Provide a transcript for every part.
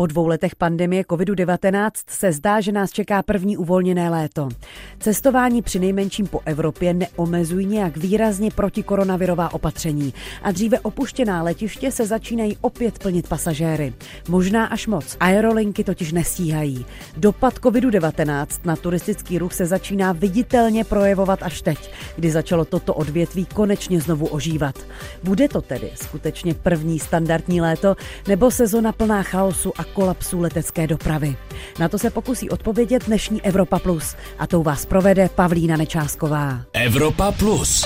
Po dvou letech pandemie COVID-19 se zdá, že nás čeká první uvolněné léto. Cestování při nejmenším po Evropě neomezují nějak výrazně protikoronavirová opatření a dříve opuštěná letiště se začínají opět plnit pasažéry. Možná až moc. Aerolinky totiž nestíhají. Dopad COVID-19 na turistický ruch se začíná viditelně projevovat až teď, kdy začalo toto odvětví konečně znovu ožívat. Bude to tedy skutečně první standardní léto nebo sezona plná chaosu a kolapsu letecké dopravy? Na to se pokusí odpovědět dnešní Evropa Plus a tou vás provede Pavlína Nečásková. Evropa Plus.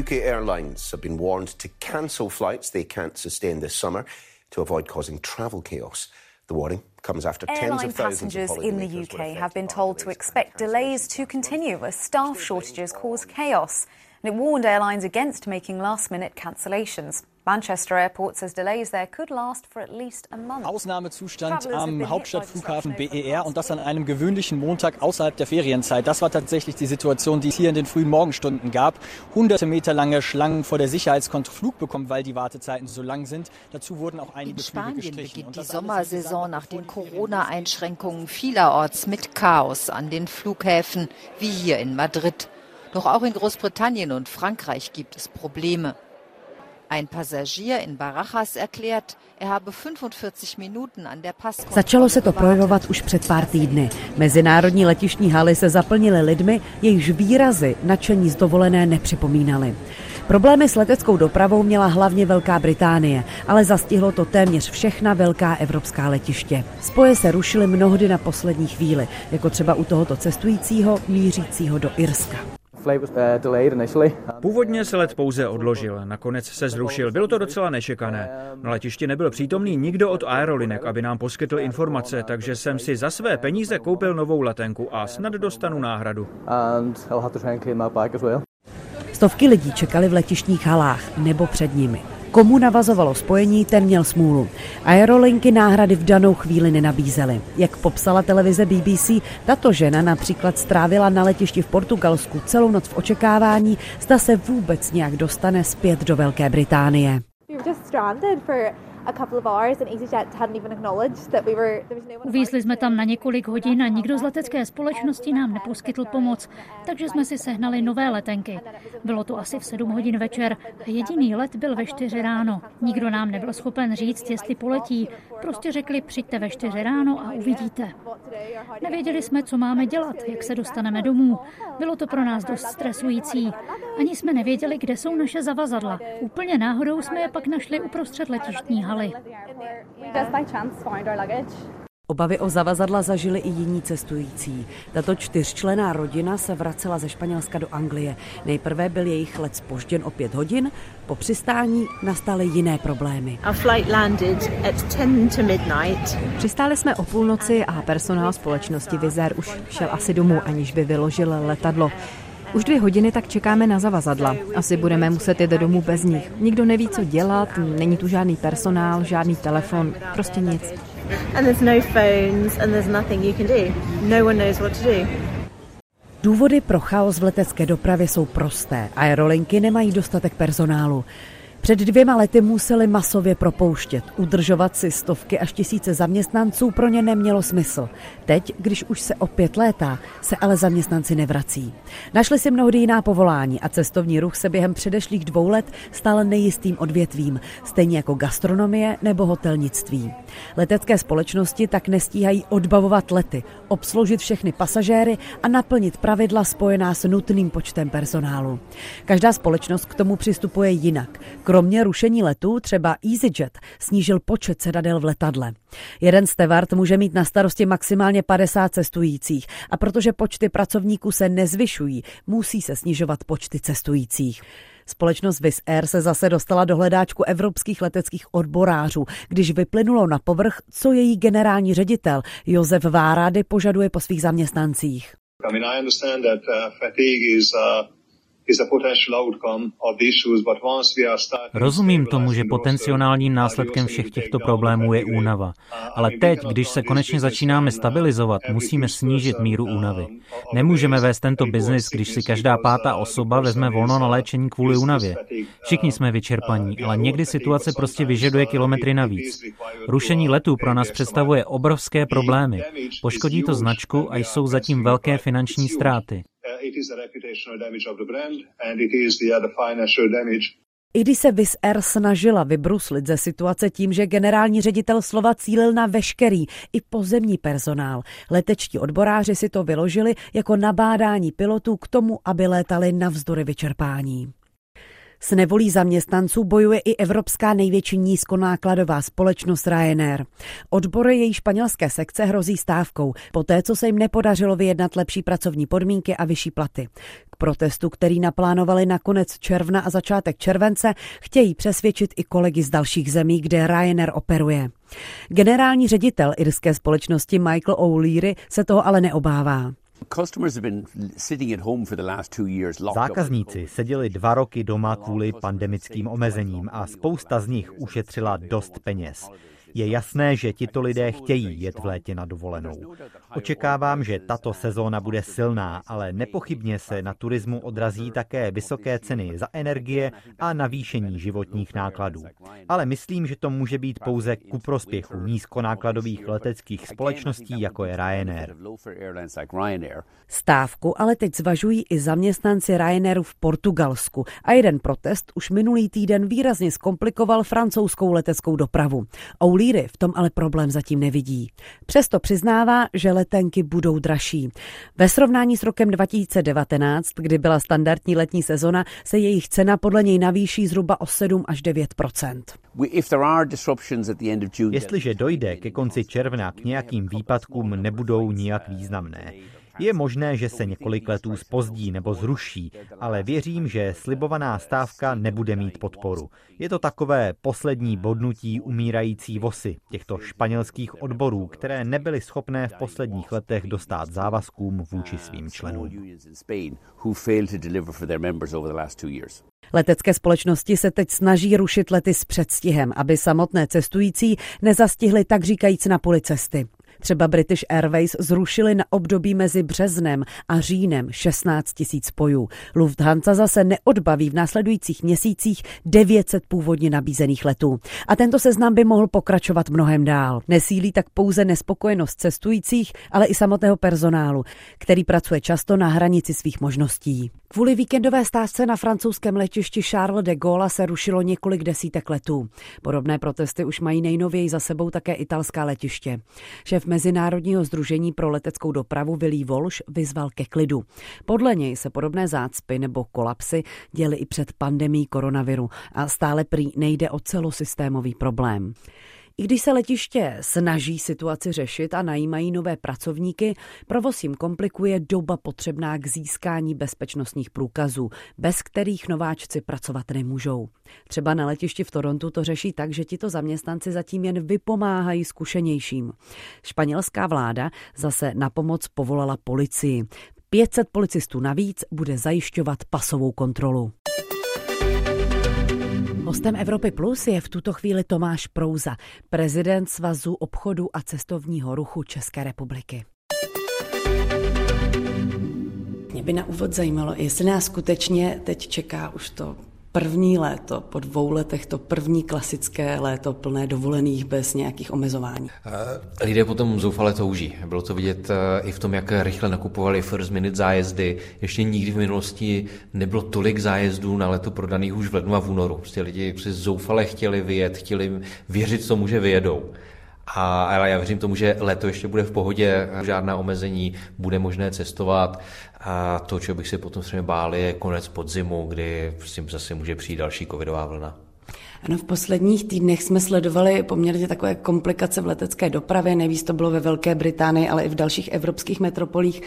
UK airlines have been warned to cancel flights they can't sustain this summer to avoid causing travel chaos. The warning comes after Airline tens of passengers in the UK have been told to expect delays to continue as staff shortages cause chaos. And it warned airlines against making last minute cancellations. Manchester Airport says delays there could last for at least a month. Ausnahmezustand am Hauptstadtflughafen BER und das an einem gewöhnlichen Montag außerhalb der Ferienzeit. Das war tatsächlich die Situation, die es hier in den frühen Morgenstunden gab. Hunderte Meter lange Schlangen vor der Sicherheitskontrolle Flug bekommen, weil die Wartezeiten so lang sind. Dazu wurden auch einige in Spanien Flüge gestrichen. beginnt die Sommersaison nach den Corona-Einschränkungen vielerorts mit Chaos an den Flughäfen, wie hier in Madrid. Doch auch in Großbritannien und Frankreich gibt es Probleme. Ein Passagier in Barajas erklärt, er habe 45 Minuten an der Passkontrolle Začalo se to projevovat už před pár týdny. Mezinárodní letišní haly se zaplnily lidmi, jejichž výrazy nadšení z dovolené nepřipomínaly. Problémy s leteckou dopravou měla hlavně Velká Británie, ale zastihlo to téměř všechna velká evropská letiště. Spoje se rušily mnohdy na poslední chvíli, jako třeba u tohoto cestujícího mířícího do Irska. Původně se let pouze odložil, nakonec se zrušil. Bylo to docela nečekané. Na letišti nebyl přítomný nikdo od aerolinek, aby nám poskytl informace, takže jsem si za své peníze koupil novou letenku a snad dostanu náhradu. Stovky lidí čekali v letištních halách nebo před nimi. Komu navazovalo spojení, ten měl smůlu. Aerolinky náhrady v danou chvíli nenabízely. Jak popsala televize BBC, tato žena například strávila na letišti v Portugalsku celou noc v očekávání, zda se vůbec nějak dostane zpět do Velké Británie. Uvízli jsme tam na několik hodin a nikdo z letecké společnosti nám neposkytl pomoc, takže jsme si sehnali nové letenky. Bylo to asi v 7 hodin večer a jediný let byl ve 4 ráno. Nikdo nám nebyl schopen říct, jestli poletí. Prostě řekli, přijďte ve 4 ráno a uvidíte. Nevěděli jsme, co máme dělat, jak se dostaneme domů. Bylo to pro nás dost stresující. Ani jsme nevěděli, kde jsou naše zavazadla. Úplně náhodou jsme je pak našli uprostřed letištní haly. Obavy o zavazadla zažili i jiní cestující. Tato čtyřčlená rodina se vracela ze Španělska do Anglie. Nejprve byl jejich let spožděn o pět hodin, po přistání nastaly jiné problémy. Přistáli jsme o půlnoci a personál společnosti Vizer už šel asi domů, aniž by vyložil letadlo. Už dvě hodiny tak čekáme na zavazadla. Asi budeme muset jít domů bez nich. Nikdo neví, co dělat, není tu žádný personál, žádný telefon, prostě nic. Důvody pro chaos v letecké dopravě jsou prosté. Aerolinky nemají dostatek personálu. Před dvěma lety museli masově propouštět. Udržovat si stovky až tisíce zaměstnanců pro ně nemělo smysl. Teď, když už se opět létá, se ale zaměstnanci nevrací. Našli si mnohdy jiná povolání a cestovní ruch se během předešlých dvou let stal nejistým odvětvím, stejně jako gastronomie nebo hotelnictví. Letecké společnosti tak nestíhají odbavovat lety, obsloužit všechny pasažéry a naplnit pravidla spojená s nutným počtem personálu. Každá společnost k tomu přistupuje jinak. Kromě rušení letů třeba EasyJet snížil počet sedadel v letadle. Jeden steward může mít na starosti maximálně 50 cestujících a protože počty pracovníků se nezvyšují, musí se snižovat počty cestujících. Společnost Wizz Air se zase dostala do hledáčku evropských leteckých odborářů, když vyplynulo na povrch, co její generální ředitel Josef Várády požaduje po svých zaměstnancích. I mean, I understand that uh, fatigue is uh, Rozumím tomu, že potenciálním následkem všech těchto problémů je únava. Ale teď, když se konečně začínáme stabilizovat, musíme snížit míru únavy. Nemůžeme vést tento biznis, když si každá pátá osoba vezme volno na léčení kvůli únavě. Všichni jsme vyčerpaní, ale někdy situace prostě vyžaduje kilometry navíc. Rušení letů pro nás představuje obrovské problémy. Poškodí to značku a jsou zatím velké finanční ztráty. I když se Wizz Air snažila vybruslit ze situace tím, že generální ředitel slova cílil na veškerý i pozemní personál, letečtí odboráři si to vyložili jako nabádání pilotů k tomu, aby létali navzdory vyčerpání. S nevolí zaměstnanců bojuje i evropská největší nízkonákladová společnost Ryanair. Odbory její španělské sekce hrozí stávkou, poté co se jim nepodařilo vyjednat lepší pracovní podmínky a vyšší platy. K protestu, který naplánovali na konec června a začátek července, chtějí přesvědčit i kolegy z dalších zemí, kde Ryanair operuje. Generální ředitel irské společnosti Michael O'Leary se toho ale neobává. Zákazníci seděli dva roky doma kvůli pandemickým omezením a spousta z nich ušetřila dost peněz. Je jasné, že tito lidé chtějí jet v létě na dovolenou. Očekávám, že tato sezóna bude silná, ale nepochybně se na turismu odrazí také vysoké ceny za energie a navýšení životních nákladů. Ale myslím, že to může být pouze ku prospěchu nízkonákladových leteckých společností, jako je Ryanair. Stávku ale teď zvažují i zaměstnanci Ryanairu v Portugalsku a jeden protest už minulý týden výrazně zkomplikoval francouzskou leteckou dopravu. O'Leary v tom ale problém zatím nevidí. Přesto přiznává, že letenky budou dražší. Ve srovnání s rokem 2019, kdy byla standardní letní sezona, se jejich cena podle něj navýší zhruba o 7 až 9% Jestliže dojde ke konci června k nějakým výpadkům, nebudou nijak významné. Je možné, že se několik letů spozdí nebo zruší, ale věřím, že slibovaná stávka nebude mít podporu. Je to takové poslední bodnutí umírající vosy těchto španělských odborů, které nebyly schopné v posledních letech dostat závazkům vůči svým členům. Letecké společnosti se teď snaží rušit lety s předstihem, aby samotné cestující nezastihli tak říkajíc na poli cesty. Třeba British Airways zrušili na období mezi březnem a říjnem 16 tisíc spojů. Lufthansa zase neodbaví v následujících měsících 900 původně nabízených letů. A tento seznam by mohl pokračovat mnohem dál. Nesílí tak pouze nespokojenost cestujících, ale i samotného personálu, který pracuje často na hranici svých možností. Kvůli víkendové stázce na francouzském letišti Charles de Gaulle se rušilo několik desítek letů. Podobné protesty už mají nejnověji za sebou také italská letiště. Šéf Mezinárodního združení pro leteckou dopravu Willy Volš vyzval ke klidu. Podle něj se podobné zácpy nebo kolapsy děly i před pandemí koronaviru a stále prý nejde o celosystémový problém. I když se letiště snaží situaci řešit a najímají nové pracovníky, provoz jim komplikuje doba potřebná k získání bezpečnostních průkazů, bez kterých nováčci pracovat nemůžou. Třeba na letišti v Torontu to řeší tak, že tito zaměstnanci zatím jen vypomáhají zkušenějším. Španělská vláda zase na pomoc povolala policii. 500 policistů navíc bude zajišťovat pasovou kontrolu. Hostem Evropy Plus je v tuto chvíli Tomáš Prouza, prezident Svazu obchodu a cestovního ruchu České republiky. Mě by na úvod zajímalo, jestli nás skutečně teď čeká už to první léto, po dvou letech to první klasické léto plné dovolených bez nějakých omezování. Eh, lidé potom zoufale touží. Bylo to vidět eh, i v tom, jak rychle nakupovali first minute zájezdy. Ještě nikdy v minulosti nebylo tolik zájezdů na leto prodaných už v lednu a v únoru. Prostě lidi si zoufale chtěli vyjet, chtěli věřit tomu, že vyjedou. A, ale já věřím tomu, že leto ještě bude v pohodě, žádná omezení, bude možné cestovat. A to, čeho bych si potom třeba báli, je konec podzimu, kdy prostě zase může přijít další covidová vlna. Ano, v posledních týdnech jsme sledovali poměrně takové komplikace v letecké dopravě. Nejvíc to bylo ve Velké Británii, ale i v dalších evropských metropolích.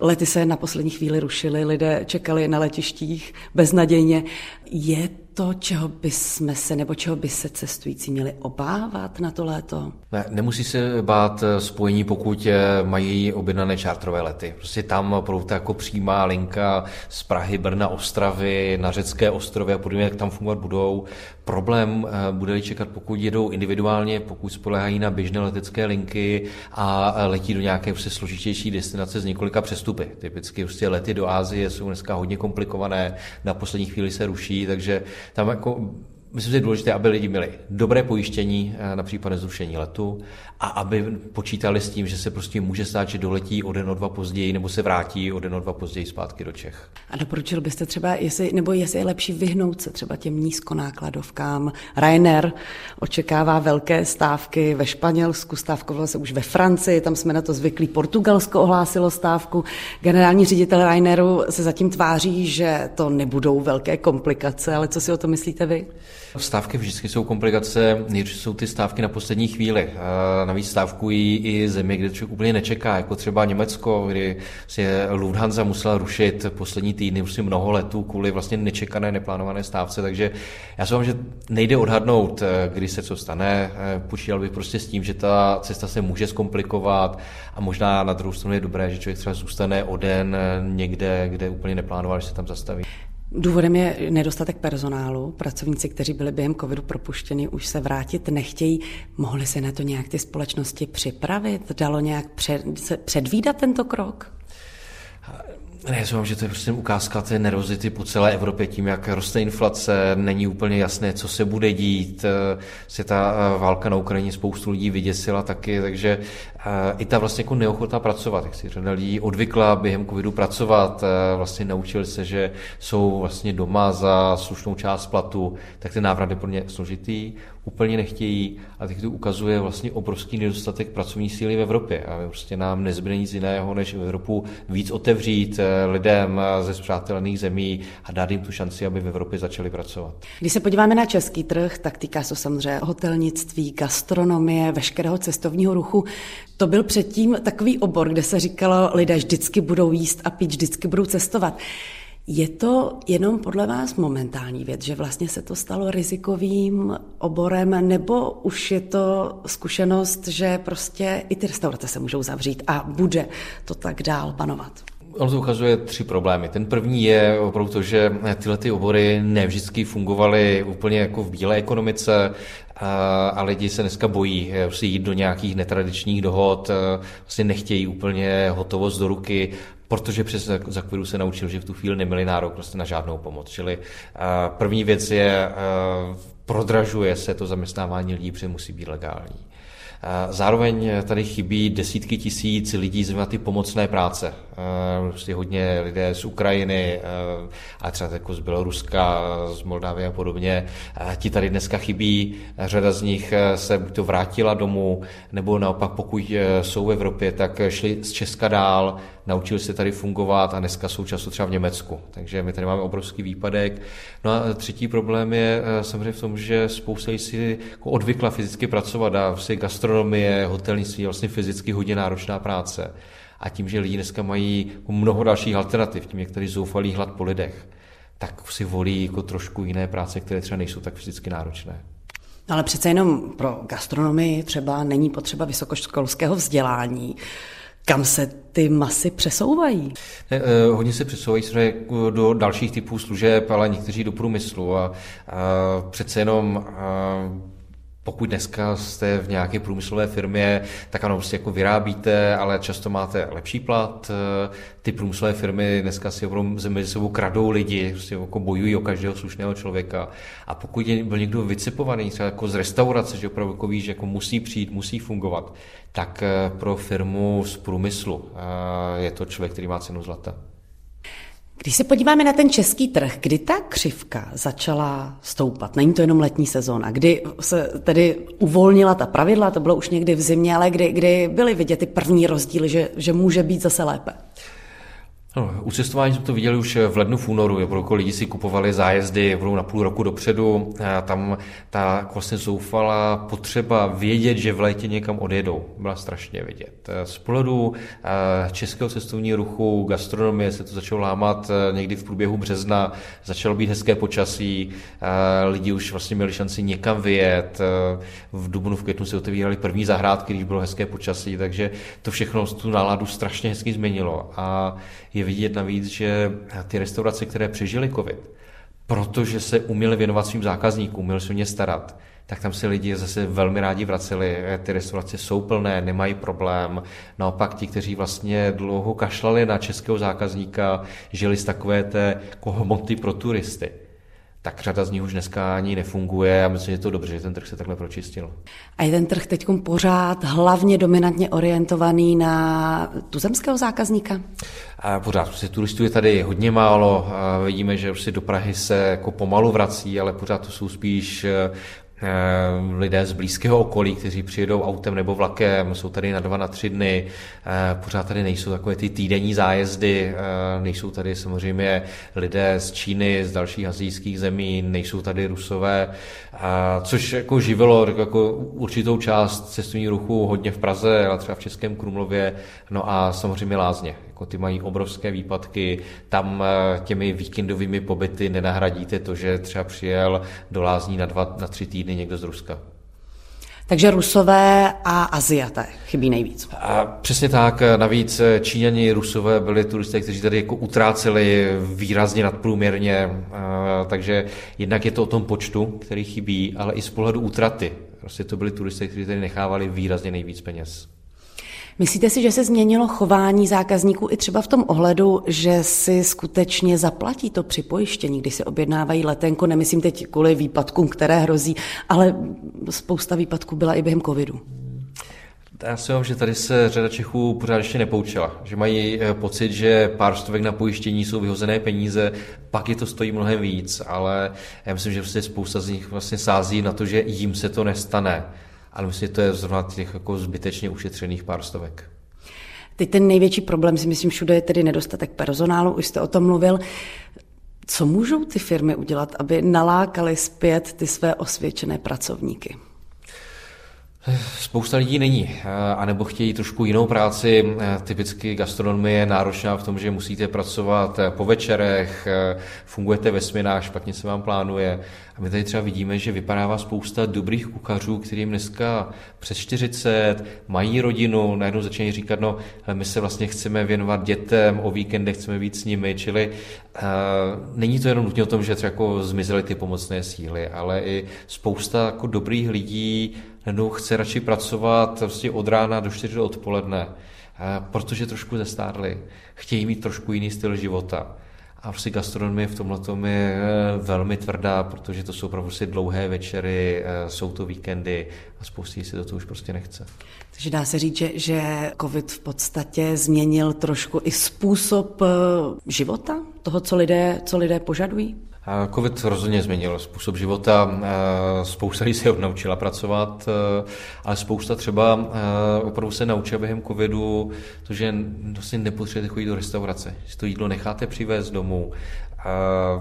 Lety se na poslední chvíli rušily, lidé čekali na letištích beznadějně. Je to, čeho by jsme se nebo čeho by se cestující měli obávat na to léto? Ne, nemusí se bát eh, spojení, pokud eh, mají objednané čártrové lety. Prostě tam to jako přímá linka z Prahy, Brna, Ostravy, na řecké ostrovy a podobně, jak tam fungovat budou. Problém eh, bude čekat, pokud jedou individuálně, pokud spolehají na běžné letecké linky a letí do nějaké prostě složitější destinace z několika přestupy. Typicky prostě lety do Ázie jsou dneska hodně komplikované, na poslední chvíli se ruší, takže tam jako Myslím, že je důležité, aby lidi měli dobré pojištění eh, na případ zrušení letu a aby počítali s tím, že se prostě může stát, že doletí o den, o dva později nebo se vrátí o den, o dva později zpátky do Čech. A doporučil byste třeba, jestli, nebo jestli je lepší vyhnout se třeba těm nízkonákladovkám. Ryanair očekává velké stávky ve Španělsku, stávkoval se už ve Francii, tam jsme na to zvyklí. Portugalsko ohlásilo stávku. Generální ředitel Ryanairu se zatím tváří, že to nebudou velké komplikace, ale co si o to myslíte vy? Stávky vždycky jsou komplikace, jsou ty stávky na poslední chvíli. Navíc stávkují i země, kde člověk úplně nečeká, jako třeba Německo, kdy si Lufthansa musela rušit poslední týdny už si mnoho letů kvůli vlastně nečekané, neplánované stávce, takže já jsem že nejde odhadnout, kdy se co stane. Počítal bych prostě s tím, že ta cesta se může zkomplikovat a možná na druhou stranu je dobré, že člověk třeba zůstane o den někde, kde úplně neplánoval, že se tam zastaví. Důvodem je nedostatek personálu. Pracovníci, kteří byli během covidu propuštěni, už se vrátit nechtějí. Mohli se na to nějak ty společnosti připravit? Dalo nějak před, předvídat tento krok? Ne, já že to je prostě ukázka té nervozity po celé Evropě tím, jak roste inflace, není úplně jasné, co se bude dít, se ta eh, válka na Ukrajině spoustu lidí vyděsila taky, takže eh, i ta vlastně jako neochota pracovat, jak si řada lidí odvykla během covidu pracovat, eh, vlastně naučili se, že jsou vlastně doma za slušnou část platu, tak ten návrat je pro ně složitý úplně nechtějí a teď to ukazuje vlastně obrovský nedostatek pracovní síly v Evropě. A prostě nám nezbyde nic jiného, než Evropu víc otevřít eh, lidem ze zpřátelených zemí a dát jim tu šanci, aby v Evropě začali pracovat. Když se podíváme na český trh, tak týká se samozřejmě hotelnictví, gastronomie, veškerého cestovního ruchu. To byl předtím takový obor, kde se říkalo, lidé vždycky budou jíst a pít, vždycky budou cestovat. Je to jenom podle vás momentální věc, že vlastně se to stalo rizikovým oborem, nebo už je to zkušenost, že prostě i ty restaurace se můžou zavřít a bude to tak dál panovat? On to ukazuje tři problémy. Ten první je opravdu to, že tyhle ty obory nevždycky fungovaly úplně jako v bílé ekonomice a, a lidi se dneska bojí si prostě jít do nějakých netradičních dohod, vlastně nechtějí úplně hotovost do ruky protože přes za covidu se naučil, že v tu chvíli neměli nárok prostě na žádnou pomoc. Čili první věc je, prodražuje se to zaměstnávání lidí, protože musí být legální. Zároveň tady chybí desítky tisíc lidí z ty pomocné práce. Prostě hodně lidé z Ukrajiny, a třeba jako z Běloruska, z Moldávie a podobně. Ti tady dneska chybí, řada z nich se buď to vrátila domů, nebo naopak pokud jsou v Evropě, tak šli z Česka dál, naučili se tady fungovat a dneska jsou často třeba v Německu. Takže my tady máme obrovský výpadek. No a třetí problém je samozřejmě v tom, že spousta lidí si jako odvykla fyzicky pracovat a vlastně gastronomie, hotelnictví je vlastně fyzicky hodně náročná práce. A tím, že lidi dneska mají mnoho dalších alternativ, tím, tady zoufalý hlad po lidech, tak si volí jako trošku jiné práce, které třeba nejsou tak fyzicky náročné. Ale přece jenom pro gastronomii třeba není potřeba vysokoškolského vzdělání. Kam se ty masy přesouvají? Ne, eh, hodně se přesouvají do dalších typů služeb, ale někteří do průmyslu. A, a přece jenom a, pokud dneska jste v nějaké průmyslové firmě, tak ano, prostě jako vyrábíte, ale často máte lepší plat. Ty průmyslové firmy dneska si opravdu mezi sebou kradou lidi, prostě jako bojují o každého slušného člověka. A pokud je byl někdo vycepovaný, třeba jako z restaurace, že opravdu jako ví, že jako musí přijít, musí fungovat, tak eh, pro firmu z průmyslu eh, je to člověk, který má cenu zlata. Když se podíváme na ten český trh, kdy ta křivka začala stoupat, není to jenom letní sezóna, kdy se tedy uvolnila ta pravidla, to bylo už někdy v zimě, ale kdy, kdy byly vidět ty první rozdíly, že, že může být zase lépe? No, u cestování jsme to viděli už v lednu, v únoru, jako lidi si kupovali zájezdy budou na půl roku dopředu. A tam ta vlastně zoufala potřeba vědět, že v létě někam odjedou, byla strašně vidět. Z pohledu českého cestovního ruchu, gastronomie se to začalo lámat někdy v průběhu března, začalo být hezké počasí, lidi už vlastně měli šanci někam vyjet. V dubnu, v květnu se otevíraly první zahrádky, když bylo hezké počasí, takže to všechno tu náladu strašně hezky změnilo. A je vidět navíc, že ty restaurace, které přežily covid, protože se uměli věnovat svým zákazníkům, uměli se o ně starat, tak tam se lidi zase velmi rádi vraceli. Ty restaurace jsou plné, nemají problém. Naopak ti, kteří vlastně dlouho kašlali na českého zákazníka, žili z takové té hmoty pro turisty, tak řada z nich už dneska ani nefunguje a myslím, že je to dobře, že ten trh se takhle pročistil. A je ten trh teď pořád hlavně dominantně orientovaný na tuzemského zákazníka? A pořád prostě turistů je tady hodně málo. A vidíme, že prostě do Prahy se jako pomalu vrací, ale pořád to jsou spíš lidé z blízkého okolí, kteří přijedou autem nebo vlakem, jsou tady na dva, na tři dny, eh, pořád tady nejsou takové ty týdenní zájezdy, eh, nejsou tady samozřejmě lidé z Číny, z dalších azijských zemí, nejsou tady rusové, což jako živilo jako určitou část cestovního ruchu hodně v Praze, ale třeba v Českém Krumlově, no a samozřejmě Lázně. Jako ty mají obrovské výpadky, tam těmi víkendovými pobyty nenahradíte to, že třeba přijel do Lázní na dva, na tři týdny někdo z Ruska. Takže Rusové a Aziaté chybí nejvíc. A přesně tak. Navíc Číňani, Rusové byli turisté, kteří tady jako utráceli výrazně nadprůměrně. Takže jednak je to o tom počtu, který chybí, ale i z pohledu útraty. Prostě to byli turisté, kteří tady nechávali výrazně nejvíc peněz. Myslíte si, že se změnilo chování zákazníků i třeba v tom ohledu, že si skutečně zaplatí to připojištění, když se objednávají letenku? Nemyslím teď kvůli výpadkům, které hrozí, ale spousta výpadků byla i během covidu. Já si myslím, že tady se řada Čechů pořád ještě nepoučila, že mají eh, pocit, že pár stovek na pojištění jsou vyhozené peníze, pak je to stojí mnohem víc, ale já myslím, že vlastně spousta z nich vlastně sází na to, že jim se to nestane ale myslím, že to je zrovna těch jako zbytečně ušetřených pár stovek. Teď ten největší problém si myslím všude je tedy nedostatek personálu, už jste o tom mluvil. Co můžou ty firmy udělat, aby nalákali zpět ty své osvědčené pracovníky? Spousta lidí není, eh, anebo chtějí trošku jinou práci. Eh, typicky gastronomie je náročná v tom, že musíte pracovat eh, po večerech, fungujete ve směnách, špatně se vám plánuje. A my tady třeba vidíme, že vypadává spousta dobrých kuchařů, kterým dneska přes 40, mají rodinu, najednou začínají říkat, no my se vlastně chceme věnovat dětem, o víkendech chceme být s nimi, čili uh, není to jenom nutně o tom, že třeba jako zmizely ty pomocné síly, ale i spousta jako dobrých lidí najednou chce radši pracovat vlastně od rána do 4 do odpoledne, uh, protože trošku zestárli, chtějí mít trošku jiný styl života. A prostě gastronomie v tomhle je eh, velmi tvrdá, protože to jsou opravdu prostě dlouhé večery, eh, jsou to víkendy a spoustě si do toho už prostě nechce. Takže dá se říct, že, že COVID v podstatě změnil trošku i způsob eh, života, toho, co lidé, co lidé požadují? COVID rozhodně změnil způsob života. Spousta lidí se naučila pracovat, ale spousta třeba opravdu se naučila během COVIDu to, že vlastně nepotřebujete chodit do restaurace. Že to jídlo necháte přivést domů.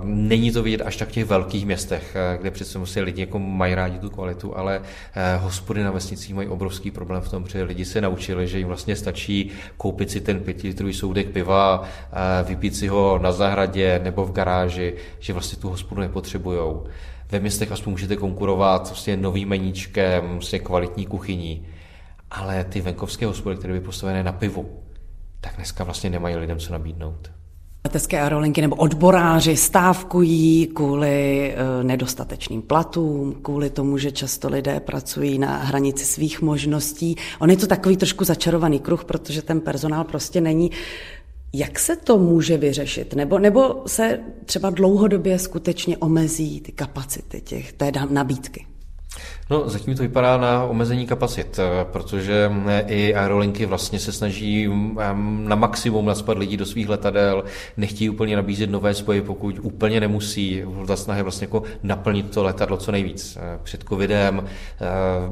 Není to vidět až tak v těch velkých městech, kde přece musí lidi jako mají rádi tu kvalitu, ale hospody na vesnicích mají obrovský problém v tom, že lidi se naučili, že jim vlastně stačí koupit si ten pětilitrový soudek piva, vypít si ho na zahradě nebo v garáži, že vlastně tu hospodu nepotřebují. Ve městech aspoň můžete konkurovat vlastně novým meníčkem, vlastně kvalitní kuchyní, ale ty venkovské hospody, které by postavené na pivu, tak dneska vlastně nemají lidem co nabídnout. Letecké aerolinky nebo odboráři stávkují kvůli e, nedostatečným platům, kvůli tomu, že často lidé pracují na hranici svých možností. On je to takový trošku začarovaný kruh, protože ten personál prostě není. Jak se to může vyřešit? Nebo, nebo se třeba dlouhodobě skutečně omezí ty kapacity těch, té nabídky? No, zatím to vypadá na omezení kapacit, eh, protože eh, i aerolinky vlastně se snaží mm, na maximum naspat lidí do svých letadel, nechtějí úplně nabízet nové spoje, pokud úplně nemusí. Ta snaha je vlastně jako naplnit to letadlo co nejvíc. Eh, před covidem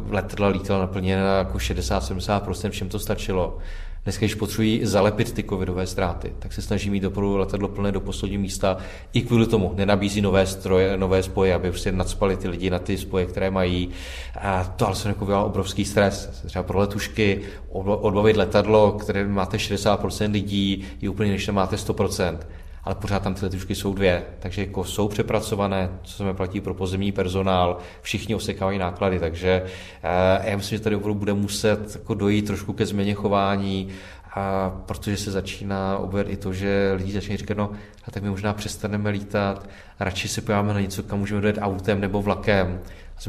letadla lítala naplněna jako 60-70%, všem to stačilo. Dneska, když potřebují zalepit ty covidové ztráty, tak se snaží mít opravdu letadlo plné do posledního místa. I kvůli tomu nenabízí nové stroje, nové spoje, aby prostě nadspali ty lidi na ty spoje, které mají. A to ale se jako obrovský stres. Třeba pro letušky odbavit letadlo, které máte 60% lidí, je úplně než máte 100% ale pořád tam ty letušky jsou dvě, takže jako jsou přepracované, co se platí pro pozemní personál, všichni osekávají náklady, takže eh, já myslím, že tady opravdu bude muset jako dojít trošku ke změně chování, a protože se začíná objevit i to, že lidi začínají říkat, no a tak my možná přestaneme lítat, radši se podíváme na něco, kam můžeme dojet autem nebo vlakem.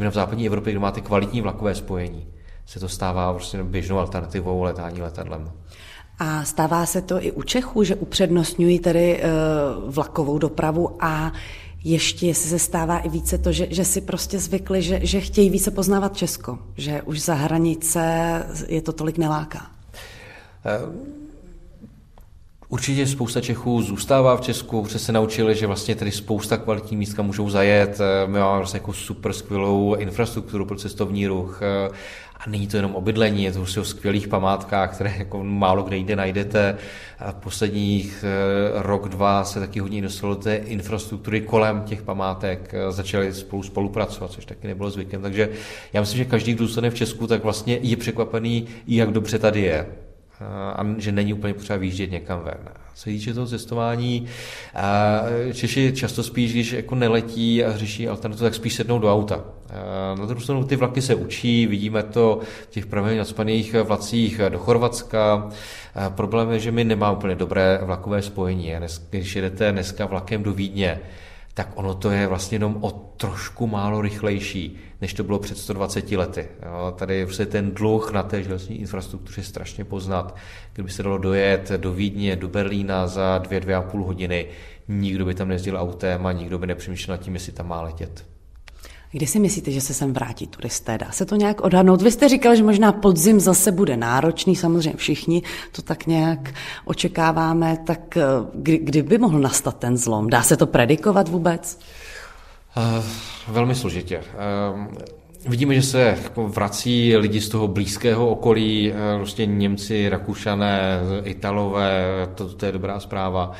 A v západní Evropě, kde máte kvalitní vlakové spojení, se to stává prostě běžnou alternativou letání letadlem. A stává se to i u Čechů, že upřednostňují tedy uh, vlakovou dopravu a ještě jestli se stává i více to, že, že si prostě zvykli, že, že chtějí více poznávat Česko, že už za hranice je to tolik neláká. Uh... Určitě spousta Čechů zůstává v Česku, protože se naučili, že vlastně tady spousta kvalitních míst můžou zajet. My máme vlastně jako super skvělou infrastrukturu pro cestovní ruch. A není to jenom o bydlení, je to prostě o skvělých památkách, které jako málo kde jde najdete. A posledních eh, rok, dva se taky hodně dostalo do té infrastruktury kolem těch památek. Eh, začali spolu spolupracovat, což taky nebylo zvykem. Takže já myslím, že každý, kdo zůstane v Česku, tak vlastně je překvapený, jak dobře tady je a že není úplně potřeba výjíždět někam ven. Co se týče toho cestování, Češi často spíš, když jako neletí a řeší alternativu, tak spíš sednou do auta. Na druhou stranu ty vlaky se učí, vidíme to v těch pravidelně nadspaných vlacích do Chorvatska. Problém je, že my nemáme úplně dobré vlakové spojení. Když jedete dneska vlakem do Vídně, tak ono to je vlastně jenom o trošku málo rychlejší, než to bylo před 120 lety. Jo, tady je prostě ten dluh na té železniční infrastruktuře strašně poznat. Kdyby se dalo dojet do Vídně, do Berlína za dvě, dvě a půl hodiny, nikdo by tam nejezdil autem a nikdo by nepřemýšlel nad tím, jestli tam má letět. Kdy si myslíte, že se sem vrátí turisté? Dá se to nějak odhadnout? Vy jste říkal, že možná podzim zase bude náročný, samozřejmě všichni to tak nějak očekáváme. Tak eh, kdy, kdy by mohl nastat ten zlom? Dá se to predikovat vůbec? Uh, velmi složitě. Uh, Vidíme, že se jako vrací lidi z toho blízkého okolí, prostě Němci, Rakušané, Italové, to, to je dobrá zpráva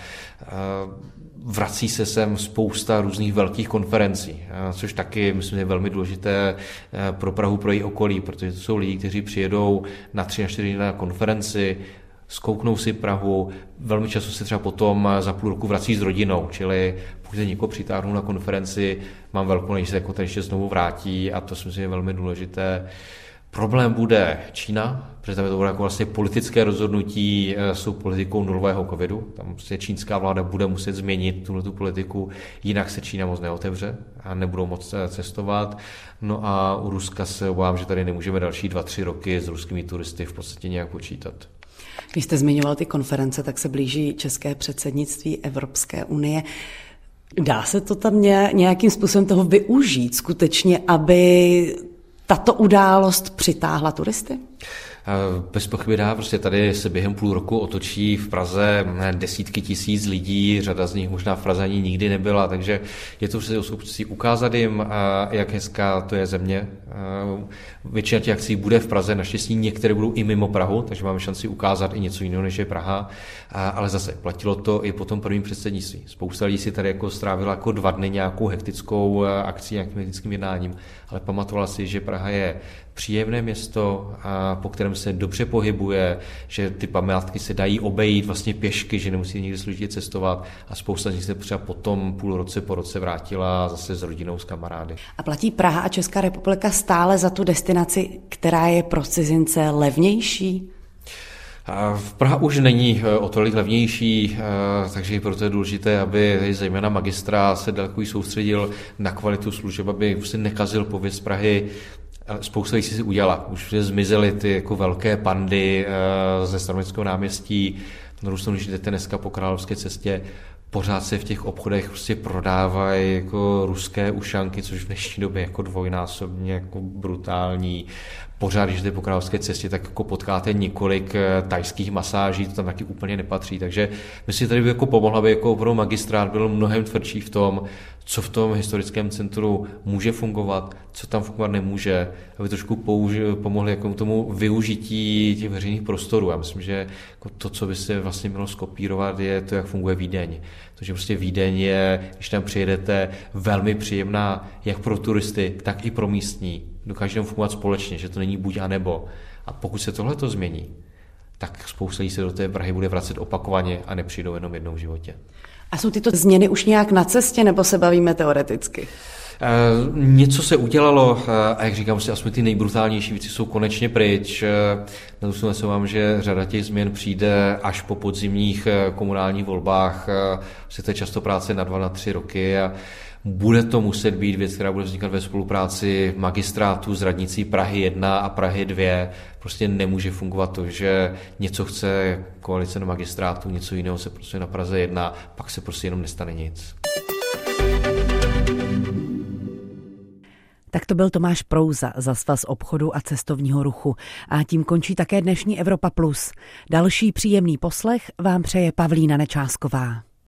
vrací se sem spousta různých velkých konferencí, což taky, myslím, je velmi důležité eh, pro Prahu, pro její okolí, protože to jsou lidi, kteří přijedou na tři na čtyři na konferenci, zkouknou si Prahu, velmi často se třeba potom za půl roku vrací s rodinou, čili pokud se někoho přitáhnou na konferenci, mám velkou naději, že se jako ten ještě znovu vrátí a to si myslím je velmi důležité. Problém bude Čína, protože to bude jako vlastně politické rozhodnutí eh, s politikou nulového covidu. Tam prostě čínská vláda bude muset změnit tuhle tu politiku, jinak se Čína moc neotevře a nebudou moc eh, cestovat. No a u Ruska se obávám, že tady nemůžeme další dva, tři roky s ruskými turisty v podstatě nějak počítat. Když jste zmiňoval ty konference, tak se blíží české předsednictví Evropské unie. Dá se to tam nějakým způsobem toho využít skutečně, aby tato událost přitáhla turisty? Bez pochyby dá, prostě tady se během půl roku otočí v Praze desítky tisíc lidí, řada z nich možná v Praze ani nikdy nebyla, takže je to prostě ukázat jim, jak hezká to je země. Většina těch akcí bude v Praze, naštěstí některé budou i mimo Prahu, takže máme šanci ukázat i něco jiného, než je Praha. Ale zase platilo to i po tom prvním předsednictví. Spousta lidí si tady jako strávila jako dva dny nějakou hektickou akcí, nějakým hektickým jednáním, ale pamatovala si, že Praha je příjemné město, a po kterém se dobře pohybuje, že ty památky se dají obejít vlastně pěšky, že nemusí nikdy složitě cestovat a spousta z nich se třeba potom půl roce po roce vrátila zase s rodinou, s kamarády. A platí Praha a Česká republika stále za tu destinaci, která je pro cizince levnější? V Praha už není eh, o tolik levnější, eh, takže proto je důležité, aby zejména magistra se daleko soustředil na kvalitu služeb, aby si nekazil pověst Prahy spousta věcí si udělala. Už zmizely ty jako velké pandy eh, ze Staroměstského náměstí. Stranu, když jdete dneska po Královské cestě, pořád se v těch obchodech prostě prodávají jako ruské ušanky, což v dnešní době jako dvojnásobně jako brutální. pořád, když jde po královské cestě, tak jako potkáte několik eh, tajských masáží, to tam taky úplně nepatří. Takže myslím, že tady by jako pomohla, aby jako opravdu magistrát byl mnohem tvrdší v tom, co v tom historickém centru může fungovat, co tam fungovat nemůže, aby trošku použi- pomohli jako tomu využití těch veřejných prostorů. Já myslím, že jako to, co by se vlastně mělo skopírovat, je to, jak funguje Vídeň. To, že prostě Vídeň je, když tam přijedete, velmi příjemná jak pro turisty, tak i pro místní. Dokáže tam fungovat společně, že to není buď a nebo. A pokud se tohle to změní, tak spousta lidí se do té Prahy bude vracet opakovaně a nepřijdou jenom jednou v životě. A jsou tyto změny už nějak na cestě, nebo se bavíme teoreticky? Eh, něco se udělalo eh, a jak říkám, aspoň ty nejbrutálnější věci jsou konečně pryč. Eh, na se vám, že řada těch změn přijde až po podzimních komunálních volbách. Se to je často práce na dva, na tři roky a bude to muset být věc, která bude vznikat ve spolupráci magistrátu s radnicí Prahy 1 a Prahy 2. Prostě nemůže fungovat to, že něco chce koalice na magistrátu, něco jiného se prostě na Praze 1, pak se prostě jenom nestane nic. Tak to byl Tomáš Prouza za Svaz obchodu a cestovního ruchu. A tím končí také dnešní Evropa Plus. Další příjemný poslech vám přeje Pavlína Nečásková.